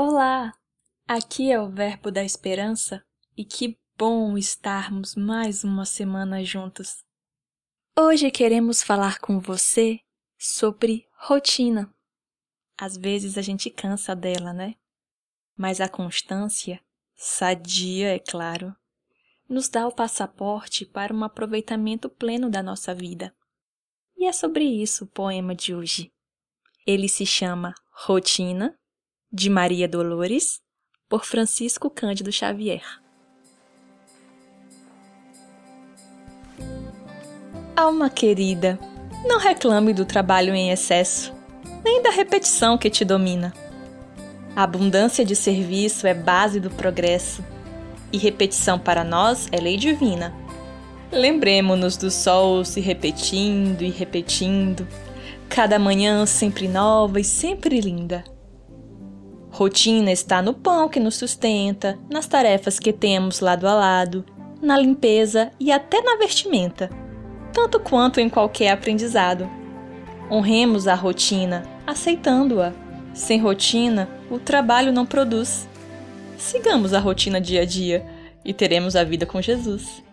Olá! Aqui é o Verbo da Esperança e que bom estarmos mais uma semana juntos. Hoje queremos falar com você sobre rotina. Às vezes a gente cansa dela, né? Mas a constância, sadia, é claro, nos dá o passaporte para um aproveitamento pleno da nossa vida. E é sobre isso o poema de hoje. Ele se chama Rotina de Maria Dolores, por Francisco Cândido Xavier. Alma querida, não reclame do trabalho em excesso, nem da repetição que te domina. A abundância de serviço é base do progresso, e repetição para nós é lei divina. Lembremos-nos do sol se repetindo e repetindo, cada manhã sempre nova e sempre linda. Rotina está no pão que nos sustenta, nas tarefas que temos lado a lado, na limpeza e até na vestimenta, tanto quanto em qualquer aprendizado. Honremos a rotina, aceitando-a. Sem rotina, o trabalho não produz. Sigamos a rotina dia a dia e teremos a vida com Jesus.